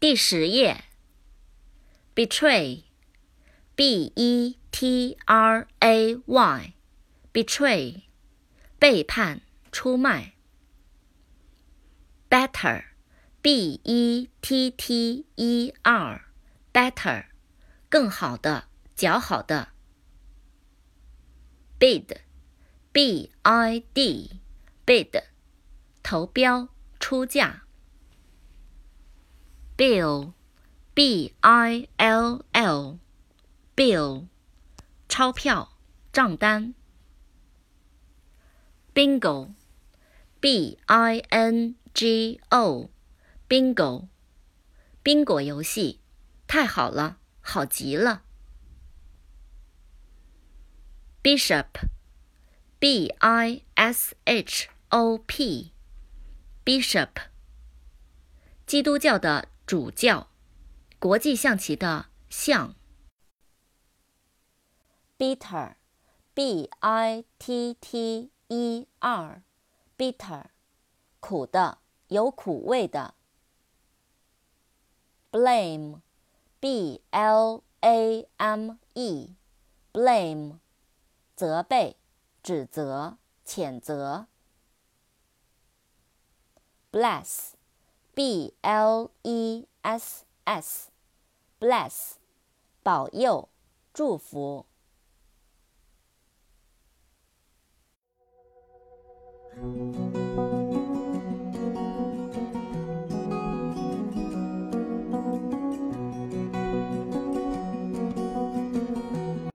第十页，betray，b e t r a y，betray，背叛、出卖。better，b e t t e r，better，更好的、较好的。bid，b i d，bid，投标、出价。Bill, b i l l, bill，钞票、账单。bingo, b i n g o, bingo，宾果游戏，太好了，好极了。bishop, b i s h o p, bishop，基督教的。主教，国际象棋的象。bitter，b i t t e r，bitter，苦的，有苦味的。blame，b l a m e，blame，责备、指责、谴责。bless。B L E S S，bless，保佑，祝福。